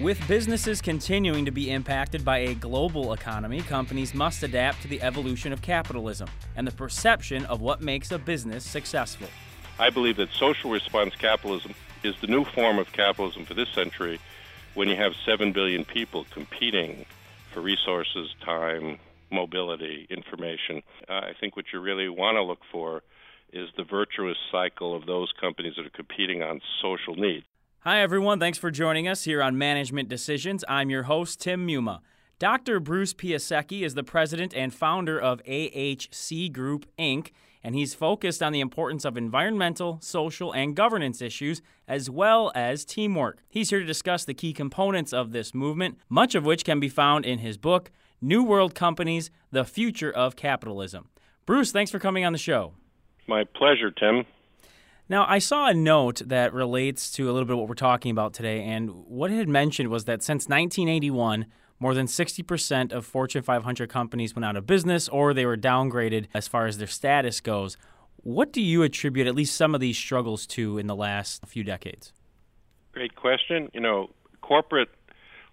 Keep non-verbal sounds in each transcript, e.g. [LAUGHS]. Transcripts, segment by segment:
With businesses continuing to be impacted by a global economy, companies must adapt to the evolution of capitalism and the perception of what makes a business successful. I believe that social response capitalism is the new form of capitalism for this century when you have 7 billion people competing for resources, time, mobility, information. I think what you really want to look for is the virtuous cycle of those companies that are competing on social needs. Hi, everyone. Thanks for joining us here on Management Decisions. I'm your host, Tim Muma. Dr. Bruce Piasecki is the president and founder of AHC Group, Inc., and he's focused on the importance of environmental, social, and governance issues, as well as teamwork. He's here to discuss the key components of this movement, much of which can be found in his book, New World Companies The Future of Capitalism. Bruce, thanks for coming on the show. My pleasure, Tim. Now, I saw a note that relates to a little bit of what we're talking about today, and what it had mentioned was that since 1981, more than 60% of Fortune 500 companies went out of business or they were downgraded as far as their status goes. What do you attribute at least some of these struggles to in the last few decades? Great question. You know, corporate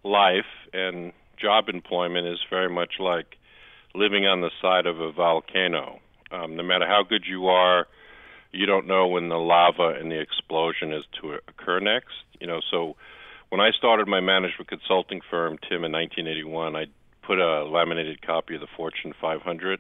life and job employment is very much like living on the side of a volcano. Um, no matter how good you are, you don't know when the lava and the explosion is to occur next. You know, so when I started my management consulting firm, Tim, in 1981, I put a laminated copy of the Fortune 500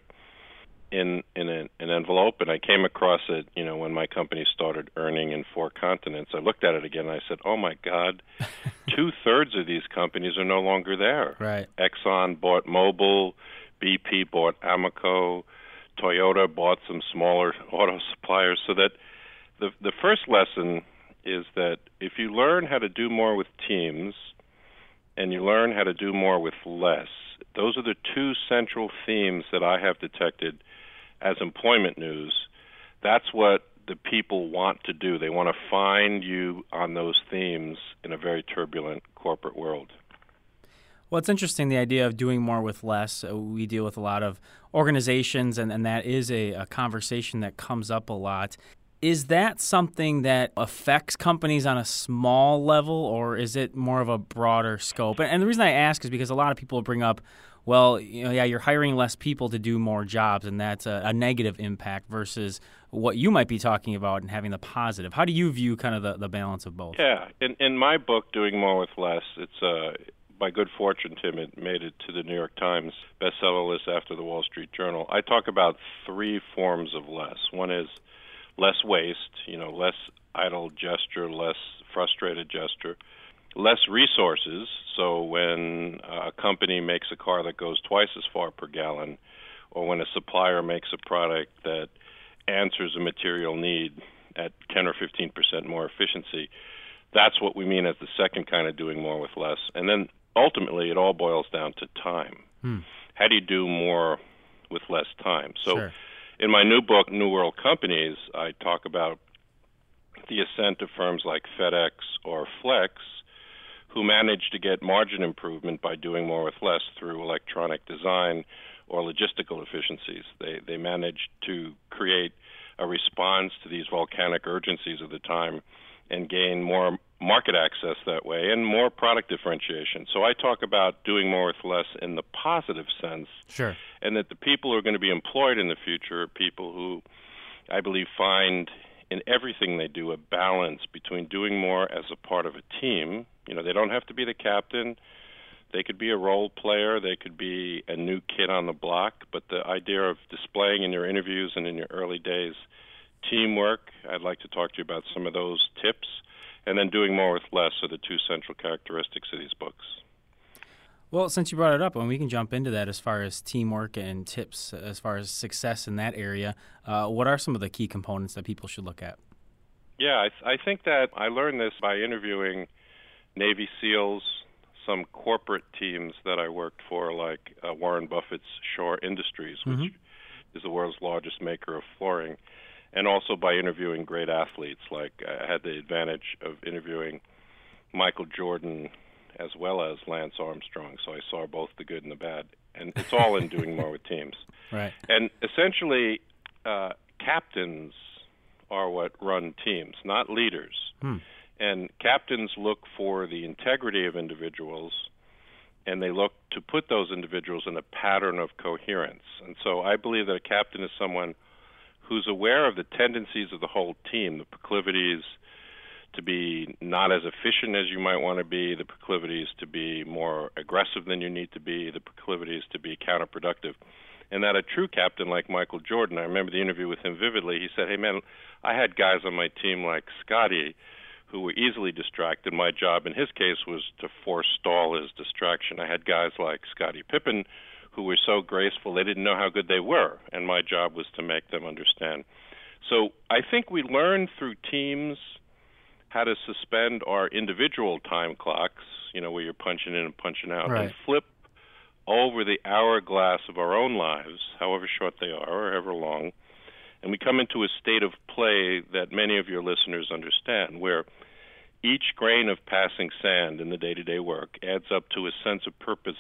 in in a, an envelope, and I came across it. You know, when my company started earning in four continents, I looked at it again. and I said, "Oh my God, [LAUGHS] two thirds of these companies are no longer there." Right. Exxon bought Mobil, BP bought Amoco. Toyota bought some smaller [LAUGHS] auto suppliers. So that the the first lesson is that if you learn how to do more with teams and you learn how to do more with less, those are the two central themes that I have detected as employment news. That's what the people want to do. They want to find you on those themes in a very turbulent corporate world. Well, it's interesting the idea of doing more with less. Uh, we deal with a lot of organizations, and, and that is a, a conversation that comes up a lot. Is that something that affects companies on a small level, or is it more of a broader scope? And, and the reason I ask is because a lot of people bring up, well, you know, yeah, you're hiring less people to do more jobs, and that's a, a, negative impact versus what you might be talking about and having the positive. How do you view kind of the, the balance of both? Yeah, in in my book, doing more with less, it's a uh, by good fortune, Tim, it made it to the New York Times bestseller list after the Wall Street Journal. I talk about three forms of less. One is less waste, you know, less idle gesture, less frustrated gesture, less resources. So when a company makes a car that goes twice as far per gallon, or when a supplier makes a product that answers a material need at 10 or 15 percent more efficiency, that's what we mean as the second kind of doing more with less. And then ultimately it all boils down to time. Hmm. How do you do more with less time? So sure. in my new book, New World Companies, I talk about the ascent of firms like FedEx or Flex who managed to get margin improvement by doing more with less through electronic design or logistical efficiencies. They they managed to create a response to these volcanic urgencies of the time and gain more market access that way and more product differentiation. So I talk about doing more with less in the positive sense. Sure. And that the people who are going to be employed in the future are people who I believe find in everything they do a balance between doing more as a part of a team. You know, they don't have to be the captain. They could be a role player, they could be a new kid on the block, but the idea of displaying in your interviews and in your early days teamwork, I'd like to talk to you about some of those tips and then doing more with less are the two central characteristics of these books. Well, since you brought it up, and we can jump into that as far as teamwork and tips as far as success in that area, uh, what are some of the key components that people should look at? Yeah, I, th- I think that I learned this by interviewing Navy SEALs, some corporate teams that I worked for, like uh, Warren Buffett's Shaw Industries, which mm-hmm. is the world's largest maker of flooring and also by interviewing great athletes. Like I had the advantage of interviewing Michael Jordan as well as Lance Armstrong, so I saw both the good and the bad. And it's all in doing more with teams. [LAUGHS] Right. And essentially, uh, captains are what run teams, not leaders. Hmm. And captains look for the integrity of individuals and they look to put those individuals in a pattern of coherence. And so I believe that a captain is someone who's aware of the tendencies of the whole team, the proclivities to be not as efficient as you might want to be, the proclivities to be more aggressive than you need to be, the proclivities to be counterproductive. And that a true captain like Michael Jordan, I remember the interview with him vividly. He said, "Hey man, I had guys on my team like Scotty who were easily distracted. My job in his case was to forestall his distraction. I had guys like Scottie Pippen who were so graceful they didn't know how good they were, and my job was to make them understand. So I think we learn through teams how to suspend our individual time clocks, you know, where you're punching in and punching out, right. and flip over the hourglass of our own lives, however short they are or however long, and we come into a state of play that many of your listeners understand, where each grain of passing sand in the day to day work adds up to a sense of purpose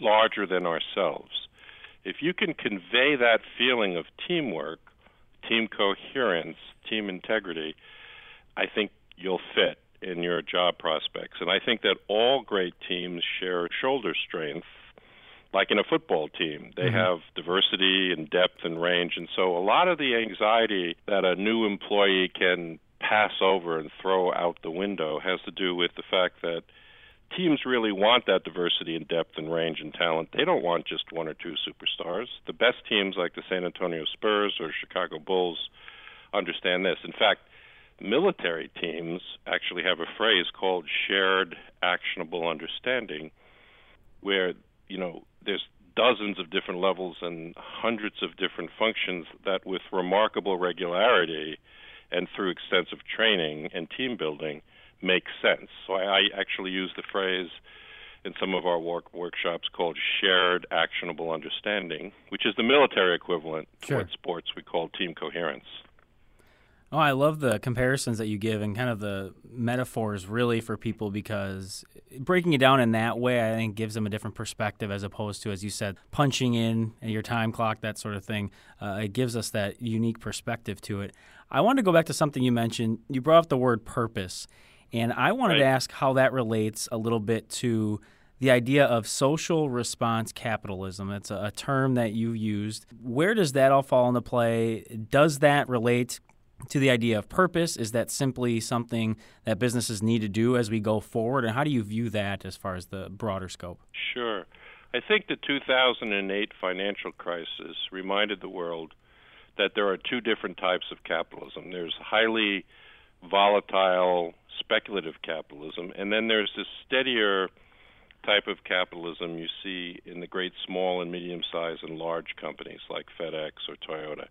larger than ourselves. If you can convey that feeling of teamwork, team coherence, team integrity, I think you'll fit in your job prospects. And I think that all great teams share shoulder strength like in a football team. They mm-hmm. have diversity and depth and range. And so a lot of the anxiety that a new employee can pass over and throw out the window has to do with the fact that teams really want that diversity and depth and range and talent. They don't want just one or two superstars. The best teams like the San Antonio Spurs or Chicago Bulls understand this. In fact, military teams actually have a phrase called shared actionable understanding where you know there's dozens of different levels and hundreds of different functions that, with remarkable regularity and through extensive training and team building, make sense. So I, I actually use the phrase in some of our work workshops called shared actionable understanding, which is the military equivalent sure. to what sports we call team coherence. Oh, I love the comparisons that you give and kind of the metaphors really for people because breaking it down in that way, I think, gives them a different perspective as opposed to, as you said, punching in your time clock, that sort of thing. Uh, it gives us that unique perspective to it. I want to go back to something you mentioned. You brought up the word purpose, and I wanted right. to ask how that relates a little bit to the idea of social response capitalism. It's a, a term that you used. Where does that all fall into play? Does that relate to the idea of purpose? Is that simply something that businesses need to do as we go forward? And how do you view that as far as the broader scope? Sure. I think the 2008 financial crisis reminded the world that there are two different types of capitalism. There's highly volatile, speculative capitalism, and then there's this steadier type of capitalism you see in the great small and medium sized and large companies like FedEx or Toyota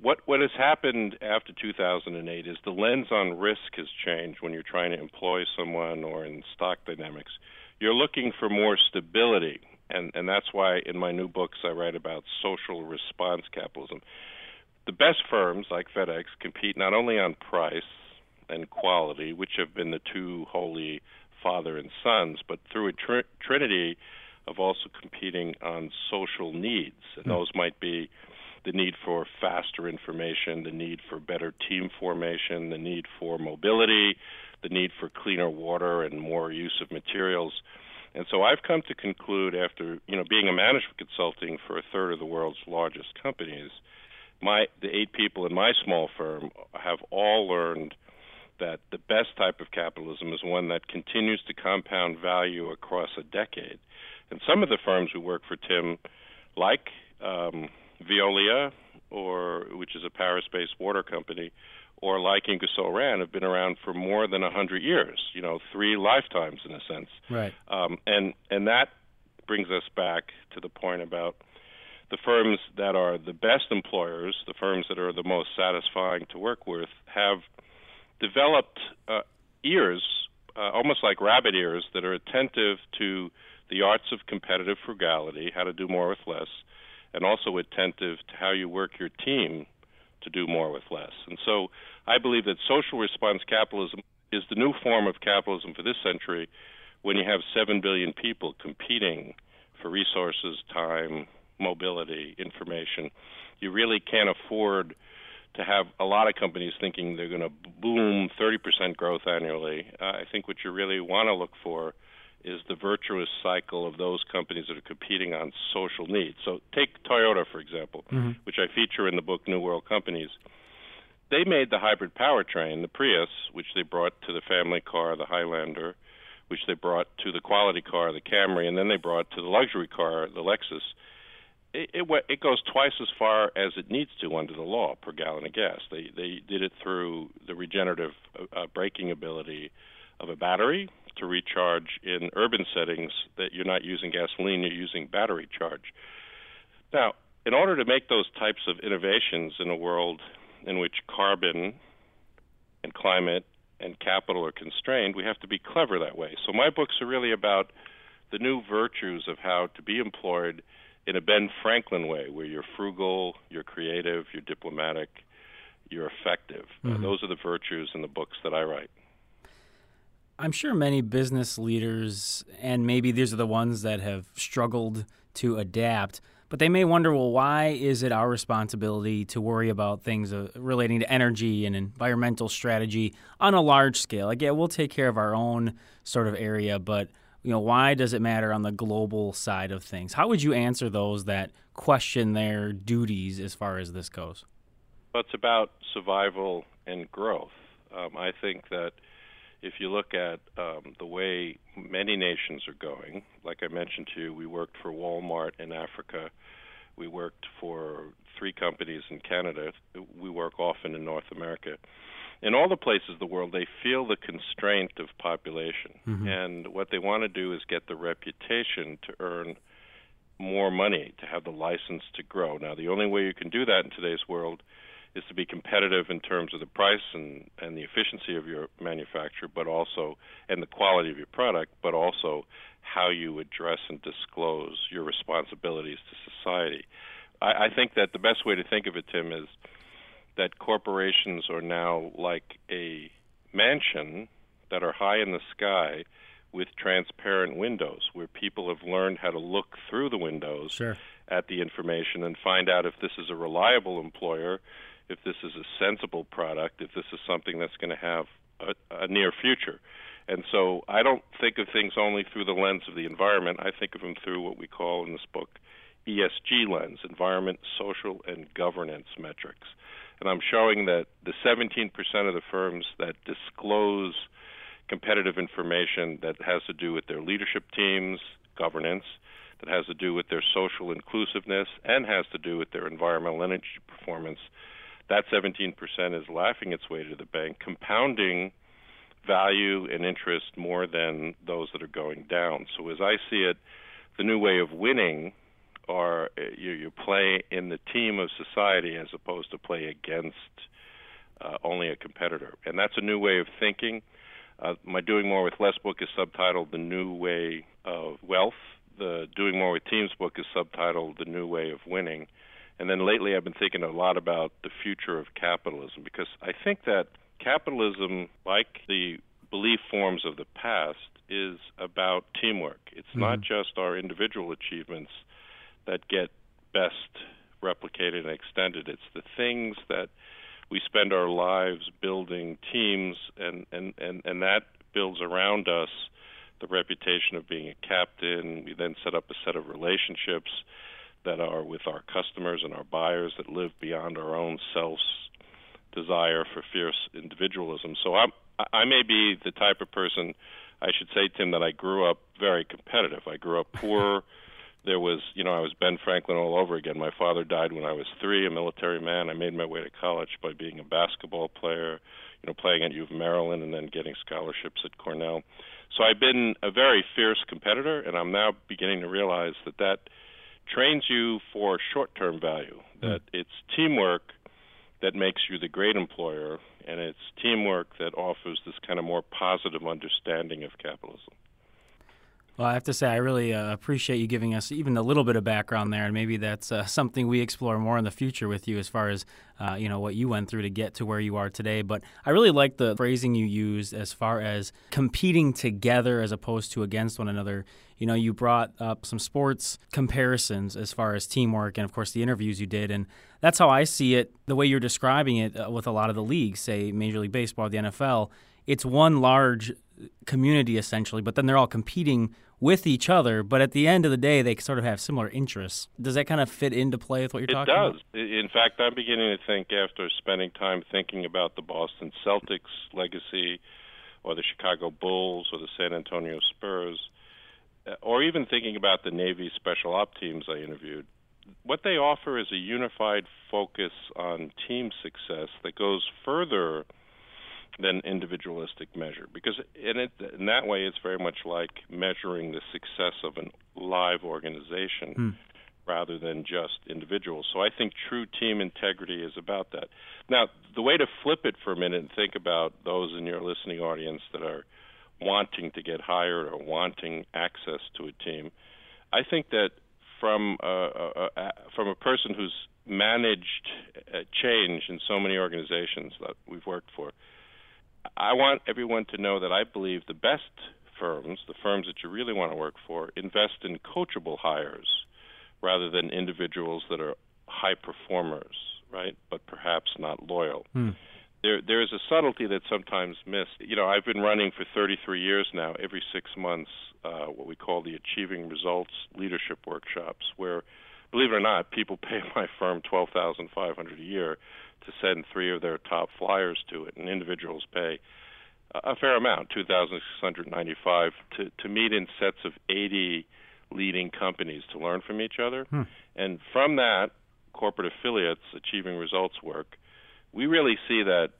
what what has happened after 2008 is the lens on risk has changed when you're trying to employ someone or in stock dynamics. You're looking for more stability, and and that's why in my new books I write about social response capitalism. The best firms like FedEx compete not only on price and quality, which have been the two holy father and sons, but through a tr- trinity of also competing on social needs, and hmm. those might be the need for faster information, the need for better team formation, the need for mobility, the need for cleaner water and more use of materials. And so I've come to conclude after, you know, being a management consulting for a third of the world's largest companies, my the eight people in my small firm have all learned that the best type of capitalism is one that continues to compound value across a decade. And some of the firms who work for Tim, like um, Veolia, or which is a Paris-based water company, or like Ingersoll Rand, have been around for more than a hundred years. You know, three lifetimes in a sense. Right. Um, and and that brings us back to the point about the firms that are the best employers, the firms that are the most satisfying to work with, have developed uh, ears, uh, almost like rabbit ears, that are attentive to the arts of competitive frugality, how to do more with less, and also attentive to how you work your team to do more with less. And so I believe that social response capitalism is the new form of capitalism for this century when you have 7 billion people competing for resources, time, mobility, information. You really can't afford to have a lot of companies thinking they're going to boom 30% growth annually. Uh, I think what you really want to look for is the virtuous cycle of those companies that are competing on social needs. So take Toyota, for example, mm-hmm. which I feature in the book New World Companies. They made the hybrid powertrain, the Prius, which they brought to the family car, the Highlander, which they brought to the quality car, the Camry, and then they brought to the luxury car, the Lexus it, it, it goes twice as far as it needs to under the law per gallon of gas. They they did it through the regenerative uh, braking ability of a battery to recharge in urban settings that you're not using gasoline, you're using battery charge. Now, in order to make those types of innovations in a world in which carbon and climate and capital are constrained, we have to be clever that way. So my books are really about the new virtues of how to be employed in a Ben Franklin way, where you're frugal, you're creative, you're diplomatic, you're effective. Uh, mm-hmm. Uh, those are the virtues in the books that I write. I'm sure many business leaders, and maybe these are the ones that have struggled to adapt, but they may wonder well, why is it our responsibility to worry about things uh, relating to energy and environmental strategy on a large scale? Like, yeah, we'll take care of our own sort of area, but you know, why does it matter on the global side of things? How would you answer those that question their duties as far as this goes? Well, it's about survival and growth. Um, I think that if you look at um, the way many nations are going, like I mentioned to you, we worked for Walmart in Africa. We worked for three companies in Canada. We work often in North America in all the places of the world, they feel the constraint of population, mm-hmm. and what they want to do is get the reputation to earn more money, to have the license to grow. Now, the only way you can do that in today's world is to be competitive in terms of the price and, and the efficiency of your manufacture, but also and the quality of your product, but also how you address and disclose your responsibilities to society. I, I think that the best way to think of it, Tim, is that corporations are now like a mansion that are high in the sky with transparent windows where people have learned how to look through the windows sure. at the information and find out if this is a reliable employer, if this is a sensible product, if this is something that's going to have a, a near future. And so I don't think of things only through the lens of the environment. I think of them through what we call in this book ESG lens, environment, social, and governance metrics and I'm showing that the 17% of the firms that disclose competitive information that has to do with their leadership teams, governance, that has to do with their social inclusiveness, and has to do with their environmental energy performance, that 17% is laughing its way to the bank, compounding value and interest more than those that are going down. So as I see it, the new way of winning are uh, you, you play in the team of society as opposed to play against uh, only a competitor, and that's a new way of thinking. Uh, my Doing More with Less book is subtitled The New Way of Wealth. The Doing More with Teams book is subtitled The New Way of Winning. And then lately, I've been thinking a lot about the future of capitalism because I think that capitalism, like the belief forms of the past, is about teamwork. It's mm-hmm. not just our individual achievements that get best replicated and extended. It's the things that we spend our lives building teams, and, and, and, and that builds around us the reputation of being a captain. We then set up a set of relationships that are with our customers and our buyers that live beyond our own self's desire for fierce individualism. So I'm, I may be the type of person, I should say, Tim, that I grew up very competitive. I grew up poor [LAUGHS] there was, you know, I was Ben Franklin all over again. My father died when I was three, a military man. I made my way to college by being a basketball player, you know, playing at U of Maryland and then getting scholarships at Cornell. So I've been a very fierce competitor, and I'm now beginning to realize that that trains you for short-term value. Hmm. That it's teamwork that makes you the great employer, and it's teamwork that offers this kind of more positive understanding of capitalism. Well, I have to say, I really uh, appreciate you giving us even a little bit of background there, and maybe that's uh, something we explore more in the future with you, as far as uh, you know what you went through to get to where you are today. But I really like the phrasing you used as far as competing together as opposed to against one another. You know, you brought up some sports comparisons as far as teamwork, and of course the interviews you did, and that's how I see it. The way you're describing it uh, with a lot of the leagues, say Major League Baseball, the NFL, it's one large community essentially, but then they're all competing with each other. But at the end of the day, they sort of have similar interests. Does that kind of fit into play with what you're talking? it talking does. about? In fact, I'm beginning to think after spending time thinking about the Boston Celtics legacy, or the Chicago Bulls, or the San Antonio Spurs, uh, or even thinking about the Navy special op teams I interviewed. What they offer is a unified focus on team success that goes further than individualistic measure because in it in that way it's very much like measuring the success of a live organization Hmm. rather than just individuals. So I think true team integrity is about that. Now, the way to flip it for a minute and think about those in your listening audience that are wanting to get hired or wanting access to a team, I think that from a, a, a from a person who's managed uh, change in so many organizations that we've worked for, I want everyone to know that I believe the best firms, the firms that you really want to work for, invest in coachable hires rather than individuals that are high performers, right? But perhaps not loyal. Hmm. There, there is a subtlety that's sometimes missed. You know, I've been running for 33 years now, every six months, uh, what we call the Achieving Results Leadership Workshops, where, believe it or not, people [LAUGHS] pay my firm 12500 a year to send three of their top flyers to it, and individuals pay a fair amount, 2,695, to to meet in sets of 80 leading companies to learn from each other, Hmm. and from that, corporate affiliates achieving results work, we really see that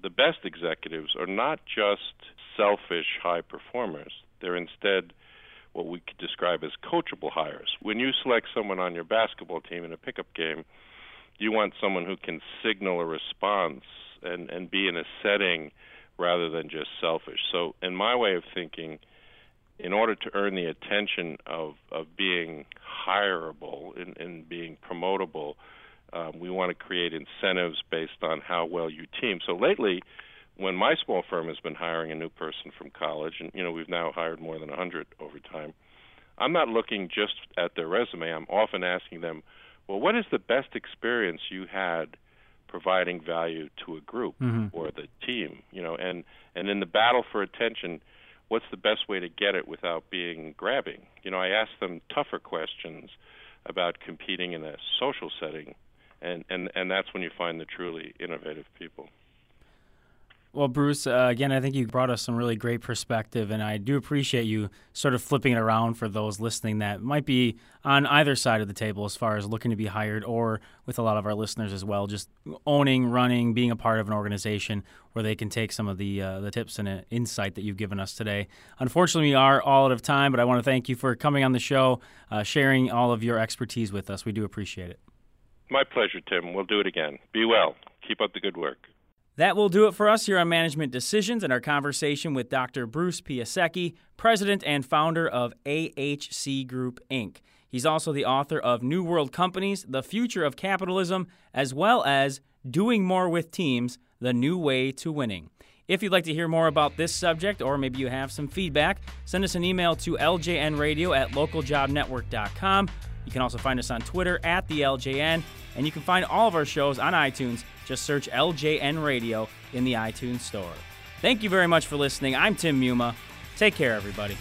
the best executives are not just selfish high performers; they're instead what we could describe as coachable hires. When you select someone on your basketball team in a pickup game, you want someone who can signal a response and and be in a setting rather than just selfish. So, in my way of thinking, in order to earn the attention of of being hireable and, and being promotable, um, we want to create incentives based on how well you team. So lately, when my small firm has been hiring a new person from college, and you know we've now hired more than 100 over time, I'm not looking just at their resume. I'm often asking them, well, what is the best experience you had providing value to a group Mhm. or the team? You know, and and in the battle for attention, what's the best way to get it without being grabbing? You know, I ask them tougher questions about competing in a social setting, and and and that's when you find the truly innovative people. Well, Bruce, uh, again, I think you brought us some really great perspective, and I do appreciate you sort of flipping it around for those listening that might be on either side of the table as far as looking to be hired, or with a lot of our listeners as well, just owning, running, being a part of an organization where they can take some of the uh, the tips and uh, insight that you've given us today. Unfortunately, we are all out of time, but I want to thank you for coming on the show, uh, sharing all of your expertise with us. We do appreciate it. My pleasure, Tim. We'll do it again. Be well. Keep up the good work. That will do it for us here on Management Decisions and our conversation with Dr. Bruce Piasecki, president and founder of AHC Group, Inc. He's also the author of New World Companies, The Future of Capitalism, as well as Doing More with Teams, The New Way to Winning. If you'd like to hear more about this subject, or maybe you have some feedback, send us an email to ljnradio at localjobnetwork.com. You can also find us on Twitter at the LJN, and you can find all of our shows on iTunes. Just search LJN Radio in the iTunes Store. Thank you very much for listening. I'm Tim Muma. Take care, everybody.